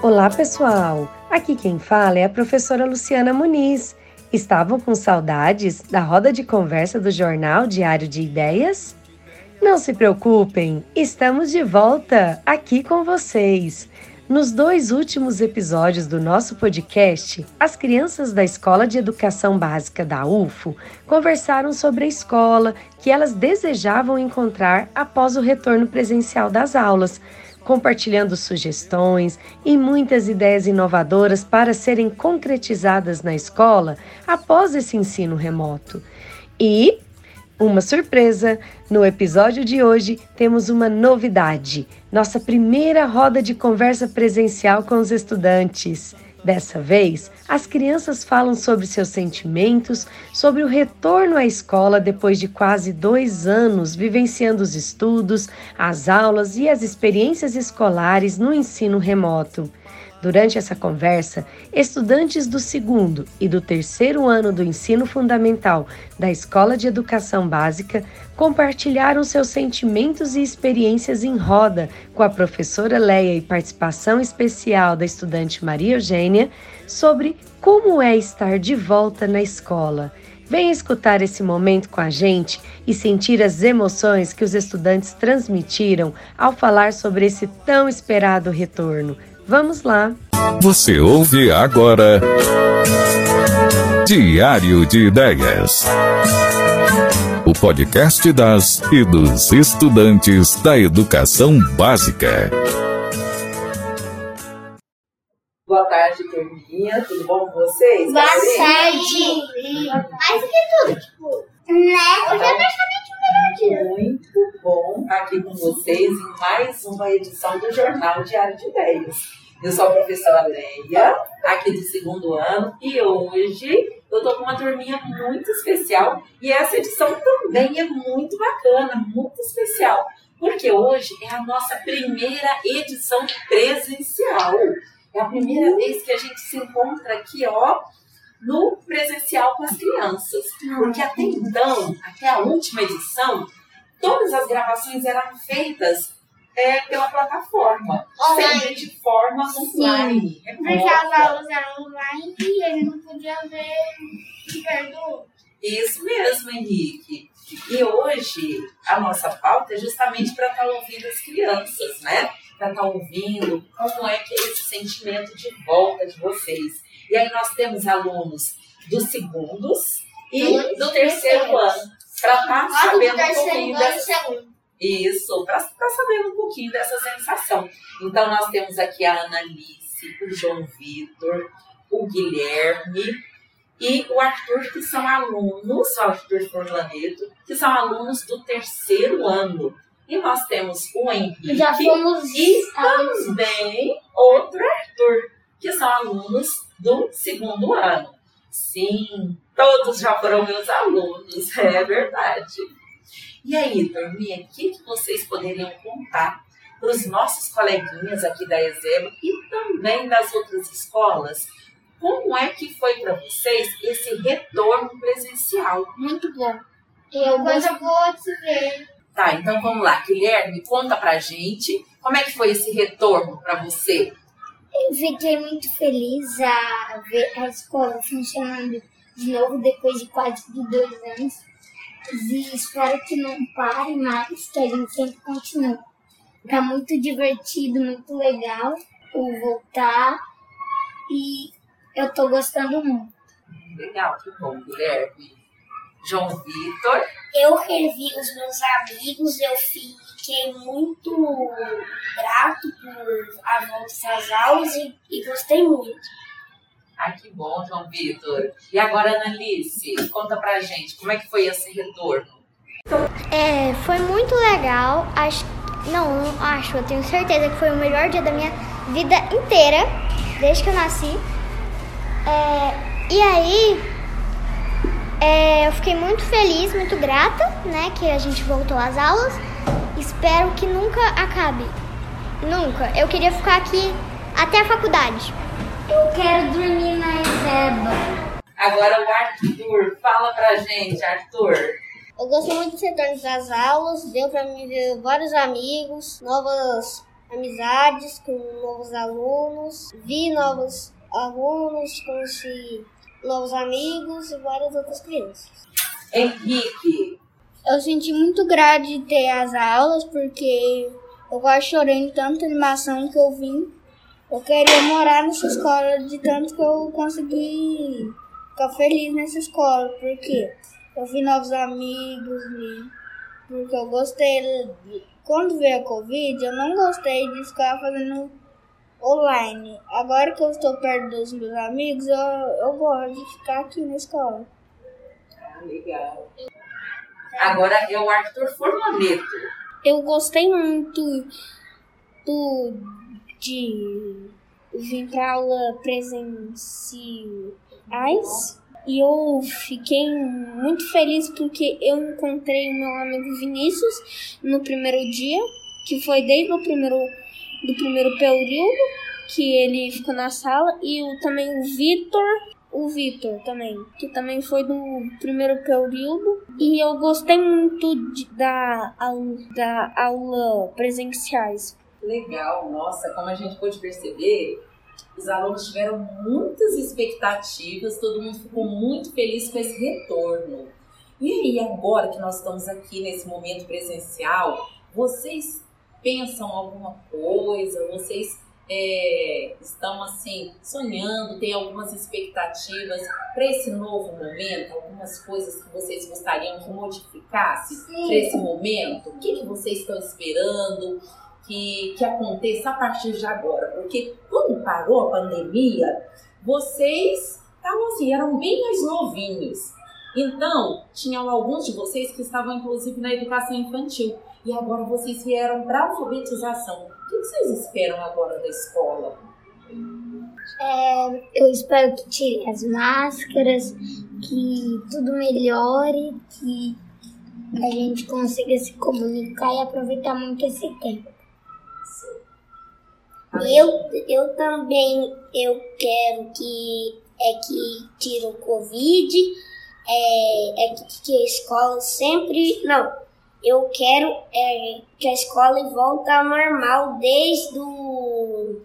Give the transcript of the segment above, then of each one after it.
Olá, pessoal! Aqui quem fala é a professora Luciana Muniz. Estavam com saudades da roda de conversa do jornal Diário de Ideias? Não se preocupem, estamos de volta aqui com vocês. Nos dois últimos episódios do nosso podcast, as crianças da Escola de Educação Básica da UFO conversaram sobre a escola que elas desejavam encontrar após o retorno presencial das aulas compartilhando sugestões e muitas ideias inovadoras para serem concretizadas na escola após esse ensino remoto. E uma surpresa! No episódio de hoje temos uma novidade: nossa primeira roda de conversa presencial com os estudantes. Dessa vez, as crianças falam sobre seus sentimentos, sobre o retorno à escola depois de quase dois anos vivenciando os estudos, as aulas e as experiências escolares no ensino remoto. Durante essa conversa, estudantes do segundo e do terceiro ano do ensino fundamental da Escola de Educação Básica compartilharam seus sentimentos e experiências em roda com a professora Leia e participação especial da estudante Maria Eugênia sobre como é estar de volta na escola. Venha escutar esse momento com a gente e sentir as emoções que os estudantes transmitiram ao falar sobre esse tão esperado retorno. Vamos lá! Você ouve agora Diário de Ideias. O podcast das e dos estudantes da educação básica. Boa tarde, turminha. Tudo bom com vocês? Boa tarde. Mais do que tudo, tipo, né? Hoje é praticamente o melhor dia. Muito bom estar aqui com vocês em mais uma edição do Jornal Diário de Ideias. Eu sou a professora Leia, aqui do segundo ano, e hoje eu tô com uma turminha muito especial e essa edição também é muito bacana, muito especial, porque hoje é a nossa primeira edição presencial. É a primeira vez que a gente se encontra aqui, ó, no presencial com as crianças. Porque até então, até a última edição, todas as gravações eram feitas é, pela plataforma, Online. de forma online. É Porque as aulas eram online e ele não podia ver perto. Isso mesmo, Henrique. E hoje a nossa pauta é justamente para estar ouvindo as crianças, né? Para estar ouvindo como é que é esse sentimento de volta de vocês. E aí nós temos alunos dos segundos e do terceiro ano, para estar Lá do sabendo um pouquinho dessa. Isso, para saber um pouquinho dessa sensação. Então, nós temos aqui a Analice, o João Vitor, o Guilherme e o Arthur, que são alunos, o Arthur Forlaneto, que são alunos do terceiro ano. E nós temos o Henrique Já fomos e alunos. também outro Arthur, que são alunos do segundo ano. Sim, todos já foram meus alunos, é verdade. E aí, turminha, o que, que vocês poderiam contar para os nossos coleguinhas aqui da Exema e também das outras escolas? Como é que foi para vocês esse retorno presencial? Muito bom. Eu boa de se ver. Tá, então vamos lá. Guilherme, conta pra gente como é que foi esse retorno para você. Eu fiquei muito feliz a ver a escola funcionando de novo depois de quase dois anos. E espero que não pare mais, que a gente sempre continue. Tá muito divertido, muito legal o voltar e eu tô gostando muito. Legal, que bom, Guilherme. João Vitor. Eu revi os meus amigos, eu fiquei muito grato por a volta às aulas e, e gostei muito. Ai, que bom, João Vitor. E agora, Analice, conta pra gente como é que foi esse retorno. É, foi muito legal. Acho, não, não acho, eu tenho certeza que foi o melhor dia da minha vida inteira, desde que eu nasci. É, e aí, é, eu fiquei muito feliz, muito grata, né, que a gente voltou às aulas. Espero que nunca acabe. Nunca. Eu queria ficar aqui até a faculdade. Eu quero dormir na Ezeba. Agora o Arthur, fala pra gente, Arthur. Eu gosto muito de retorno das aulas, deu pra mim ver vários amigos, novas amizades com novos alunos, vi novos alunos, conheci novos amigos e várias outras crianças. Henrique. Eu senti muito grade de ter as aulas porque eu quase chorei de tanta animação que eu vim. Eu queria morar nessa escola de tanto que eu consegui ficar feliz nessa escola, porque eu vi novos amigos, vi, porque eu gostei. Quando veio a Covid, eu não gostei de ficar fazendo online. Agora que eu estou perto dos meus amigos, eu, eu gosto de ficar aqui na escola. Ah, legal. Agora é o Arthur Formaneto. Eu gostei muito do, de vir para aula presenciais e eu fiquei muito feliz porque eu encontrei o meu amigo Vinícius no primeiro dia, que foi desde o primeiro do primeiro período, que ele ficou na sala, e o, também o Vitor, o Vitor também, que também foi do primeiro período. E eu gostei muito de, da, da aula presenciais. Legal, nossa, como a gente pôde perceber, os alunos tiveram muitas expectativas, todo mundo ficou muito feliz com esse retorno. E aí, agora que nós estamos aqui nesse momento presencial, vocês pensam alguma coisa? Vocês é, estão assim sonhando, tem algumas expectativas para esse novo momento, algumas coisas que vocês gostariam que modificasse para esse momento? O que, que vocês estão esperando que, que aconteça a partir de agora? Porque quando parou a pandemia, vocês estavam assim, eram bem mais novinhos. Então, tinham alguns de vocês que estavam inclusive na educação infantil. E agora vocês vieram para alfabetização. O que vocês esperam agora da escola? É, eu espero que tire as máscaras, que tudo melhore, que a gente consiga se comunicar e aproveitar muito esse tempo. Eu, eu também eu quero que é que tire o Covid, é, é que, que a escola sempre. Não, eu quero é, que a escola volte ao normal desde o.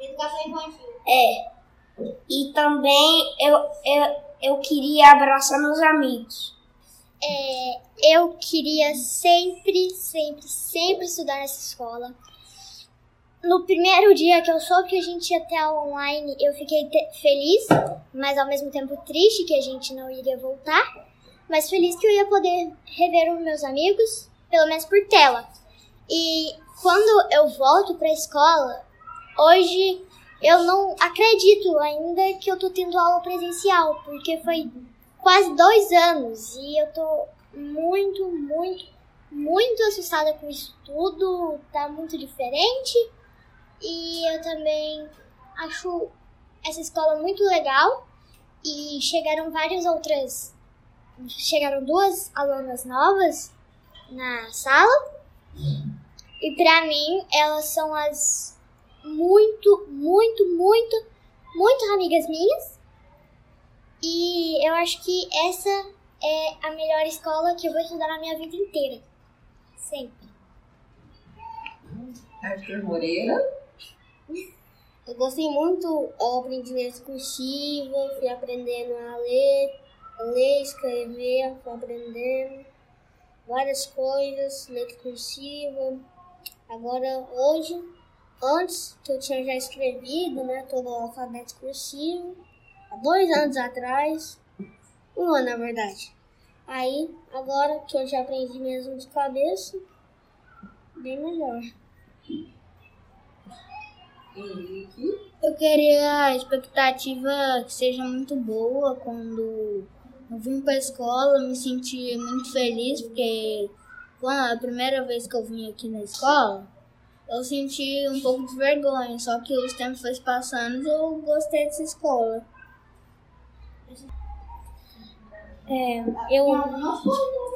Educação infantil. É. E também eu, eu, eu queria abraçar meus amigos. É, eu queria sempre, sempre, sempre estudar nessa escola. No primeiro dia que eu soube que a gente ia ter aula online, eu fiquei feliz, mas ao mesmo tempo triste que a gente não iria voltar mas feliz que eu ia poder rever os meus amigos, pelo menos por tela. E quando eu volto para a escola, hoje eu não acredito ainda que eu tô tendo aula presencial, porque foi quase dois anos e eu tô muito, muito, muito assustada com isso tudo, tá muito diferente. E eu também acho essa escola muito legal e chegaram várias outras chegaram duas alunas novas na sala e para mim elas são as muito, muito, muito, muito amigas minhas. E eu acho que essa é a melhor escola que eu vou estudar na minha vida inteira. Sempre. Arthur Moreira. Eu gostei muito, eu aprendi letra cursiva, fui aprendendo a ler ler, escrever, aprendendo várias coisas, letra cursiva. Agora, hoje, antes que eu tinha já escrevido, né, todo o alfabeto cursivo, há dois anos atrás, um ano na verdade. Aí, agora que eu já aprendi mesmo de cabeça, bem melhor. Eu queria a expectativa que seja muito boa quando eu vim para a escola, me senti muito feliz porque quando a primeira vez que eu vim aqui na escola, eu senti um pouco de vergonha, só que os tempos foram passando e eu gostei dessa escola. É, eu,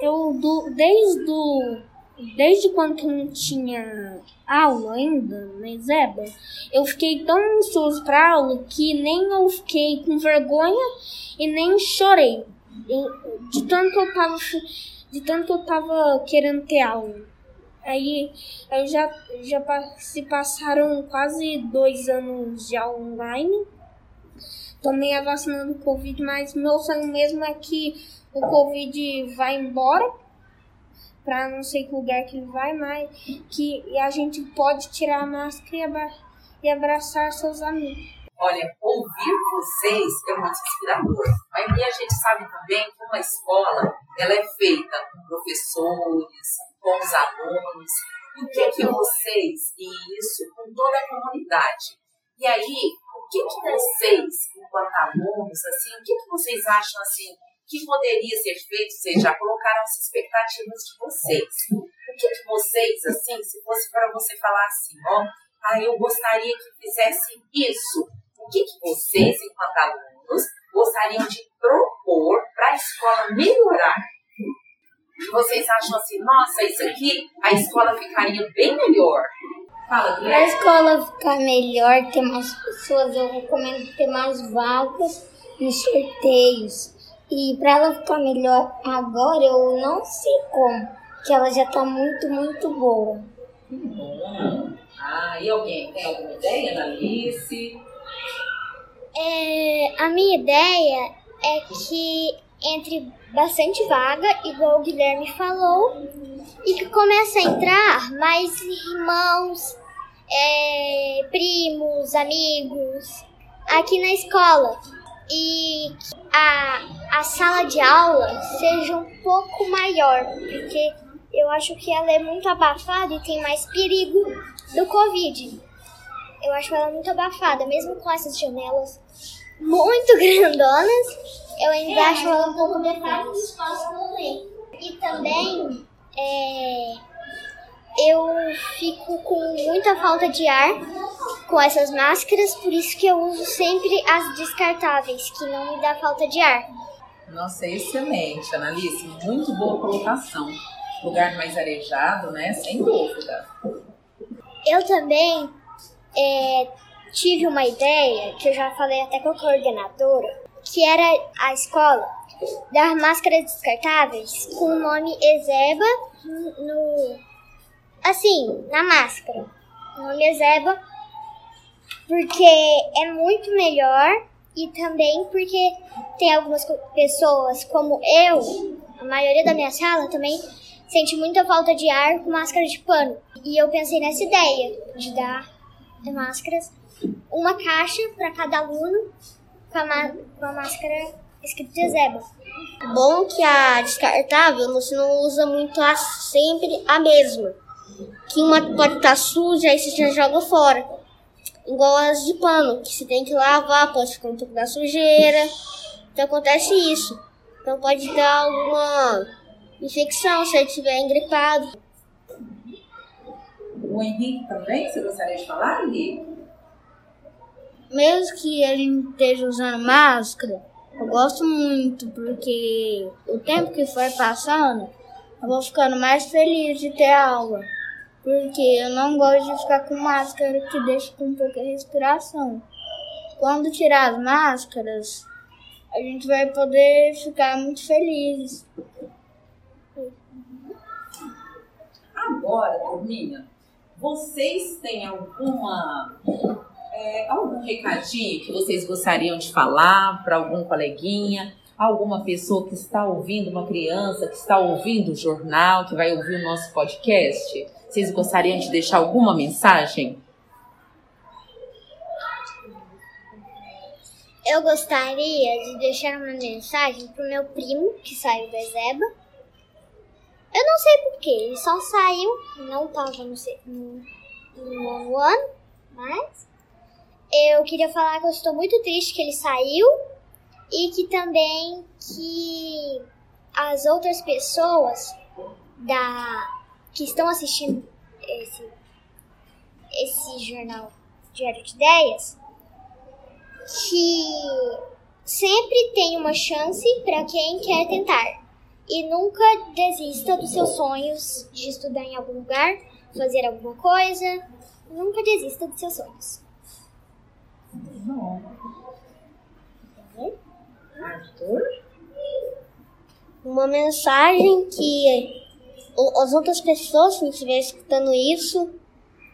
eu do, desde, do, desde quando não tinha aula ainda na Iseba, eu fiquei tão ansioso para aula que nem eu fiquei com vergonha e nem chorei. Eu, de tanto que eu tava de tanto que eu tava querendo ter aula. Aí eu já, já se passaram quase dois anos já online. Tomei a vacina do Covid, mas meu sonho mesmo é que o Covid vá embora para não sei que lugar que ele vai, mas que a gente pode tirar a máscara e abraçar seus amigos. Olha, ouvir vocês é muito inspirador. Mas a gente sabe também que uma escola ela é feita com professores, com os alunos. O que é que vocês, e isso com toda a comunidade. E aí, o que, que vocês, enquanto alunos, assim, o que, que vocês acham assim que poderia ser feito? Vocês já colocaram as expectativas de vocês. O que, que vocês, assim, se fosse para você falar assim, ó, ah, eu gostaria que fizessem isso o que, que vocês, enquanto alunos, gostariam de propor para a escola melhorar? Que vocês acham assim, nossa, isso aqui a escola ficaria bem melhor. Fala, Para a escola ficar melhor, ter mais pessoas, eu recomendo ter mais vagas nos sorteios. E para ela ficar melhor agora, eu não sei como, que ela já está muito, muito boa. Hum. Ah, e alguém tem alguma ideia, Alice? É, a minha ideia é que entre bastante vaga, igual o Guilherme falou, e que comece a entrar mais irmãos, é, primos, amigos aqui na escola. E que a, a sala de aula seja um pouco maior, porque eu acho que ela é muito abafada e tem mais perigo do Covid. Eu acho ela muito abafada, mesmo com essas janelas muito grandonas, eu ainda é, acho ela um pouco abafada. E também é, eu fico com muita falta de ar com essas máscaras, por isso que eu uso sempre as descartáveis, que não me dá falta de ar. Nossa, excelente, Analice. Muito boa colocação. Lugar mais arejado, né? Sem dúvida. Eu também é, tive uma ideia, que eu já falei até com a coordenadora, que era a escola dar máscaras descartáveis com o nome Ezeba no. Assim, na máscara. O nome Ezeba, porque é muito melhor e também porque tem algumas pessoas, como eu, a maioria da minha sala também sente muita falta de ar com máscara de pano. E eu pensei nessa ideia de dar máscaras, uma caixa para cada aluno com a, com a máscara escrito Zeba. Bom que a descartável você não usa muito a, sempre a mesma. Que uma pode estar tá suja e você já joga fora. Igual as de pano, que você tem que lavar, pode ficar um pouco da sujeira. Então acontece isso. Então pode dar alguma infecção se ele estiver engripado. O Henrique também, você gostaria de falar, Henrique? Mesmo que ele esteja usando máscara, eu gosto muito, porque o tempo que foi passando, eu vou ficando mais feliz de ter aula. Porque eu não gosto de ficar com máscara que deixa com pouca respiração. Quando tirar as máscaras, a gente vai poder ficar muito feliz. Agora, turminha, vocês têm alguma é, algum recadinho que vocês gostariam de falar para algum coleguinha, alguma pessoa que está ouvindo, uma criança que está ouvindo o jornal, que vai ouvir o nosso podcast? Vocês gostariam de deixar alguma mensagem? Eu gostaria de deixar uma mensagem pro meu primo que saiu do Ezeba eu não sei porquê, ele só saiu, não tava no, no, ano, mas eu queria falar que eu estou muito triste que ele saiu e que também que as outras pessoas da que estão assistindo esse esse jornal Diário de Ideias que sempre tem uma chance para quem quer tentar. E nunca desista dos seus sonhos de estudar em algum lugar, fazer alguma coisa. Nunca desista dos seus sonhos. Uma mensagem que as outras pessoas que estiverem escutando isso,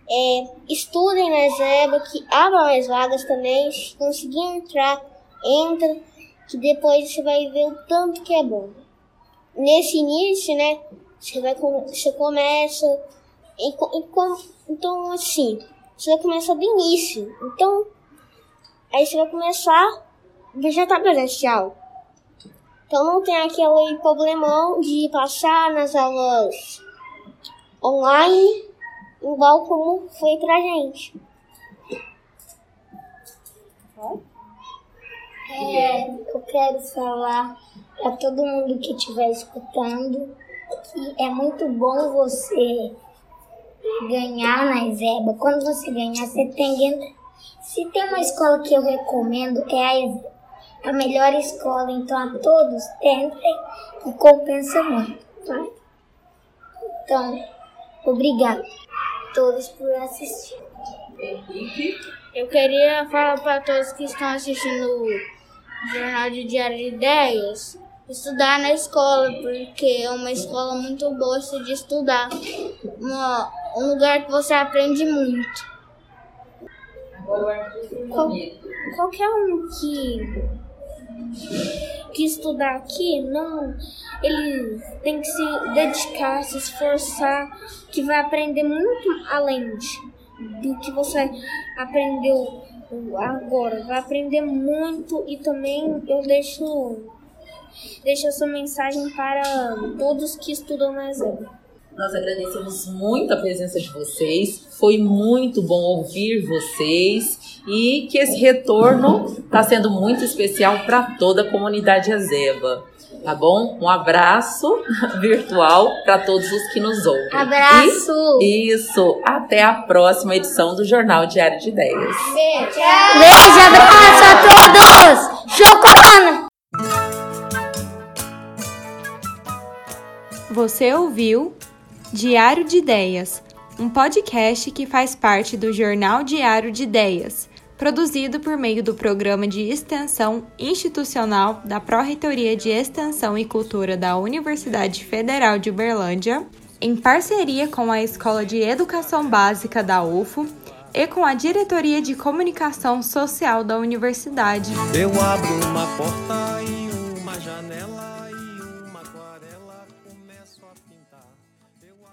é, estudem na Zeba, que abram mais vagas também. Se conseguir entrar, entra, que depois você vai ver o tanto que é bom. Nesse início, né, você, vai, você começa. E, e, então, assim, você vai começar do início. Então, aí você vai começar já tá presencial. Então não tem aquele problemão de passar nas aulas online, igual como foi pra gente. É, eu quero falar para todo mundo que estiver escutando que é muito bom você ganhar na Zeba. Quando você ganhar, você tem Se tem uma escola que eu recomendo, é a Ezeba a melhor escola. Então, a todos tentem e compensa muito. Tá? Então, obrigado a todos por assistir. Eu queria falar para todos que estão assistindo o Jornal de Diário de Ideias estudar na escola, porque é uma escola muito boa de estudar. Uma, um lugar que você aprende muito. Qual, qualquer um que que estudar aqui, não. Ele tem que se dedicar, se esforçar, que vai aprender muito além do que você aprendeu agora. Vai aprender muito e também eu deixo, deixo essa mensagem para todos que estudam na Zé. Nós agradecemos muito a presença de vocês. Foi muito bom ouvir vocês e que esse retorno está sendo muito especial para toda a comunidade Azeva. Tá bom? Um abraço virtual para todos os que nos ouvem. Abraço! E, isso. Até a próxima edição do Jornal Diário de Ideias. Beijo, Beijo abraço a todos! Chocolana! Você ouviu Diário de Ideias, um podcast que faz parte do Jornal Diário de Ideias, produzido por meio do Programa de Extensão Institucional da Pró-Reitoria de Extensão e Cultura da Universidade Federal de Uberlândia, em parceria com a Escola de Educação Básica da UFO e com a Diretoria de Comunicação Social da Universidade. Eu abro uma porta e uma janela.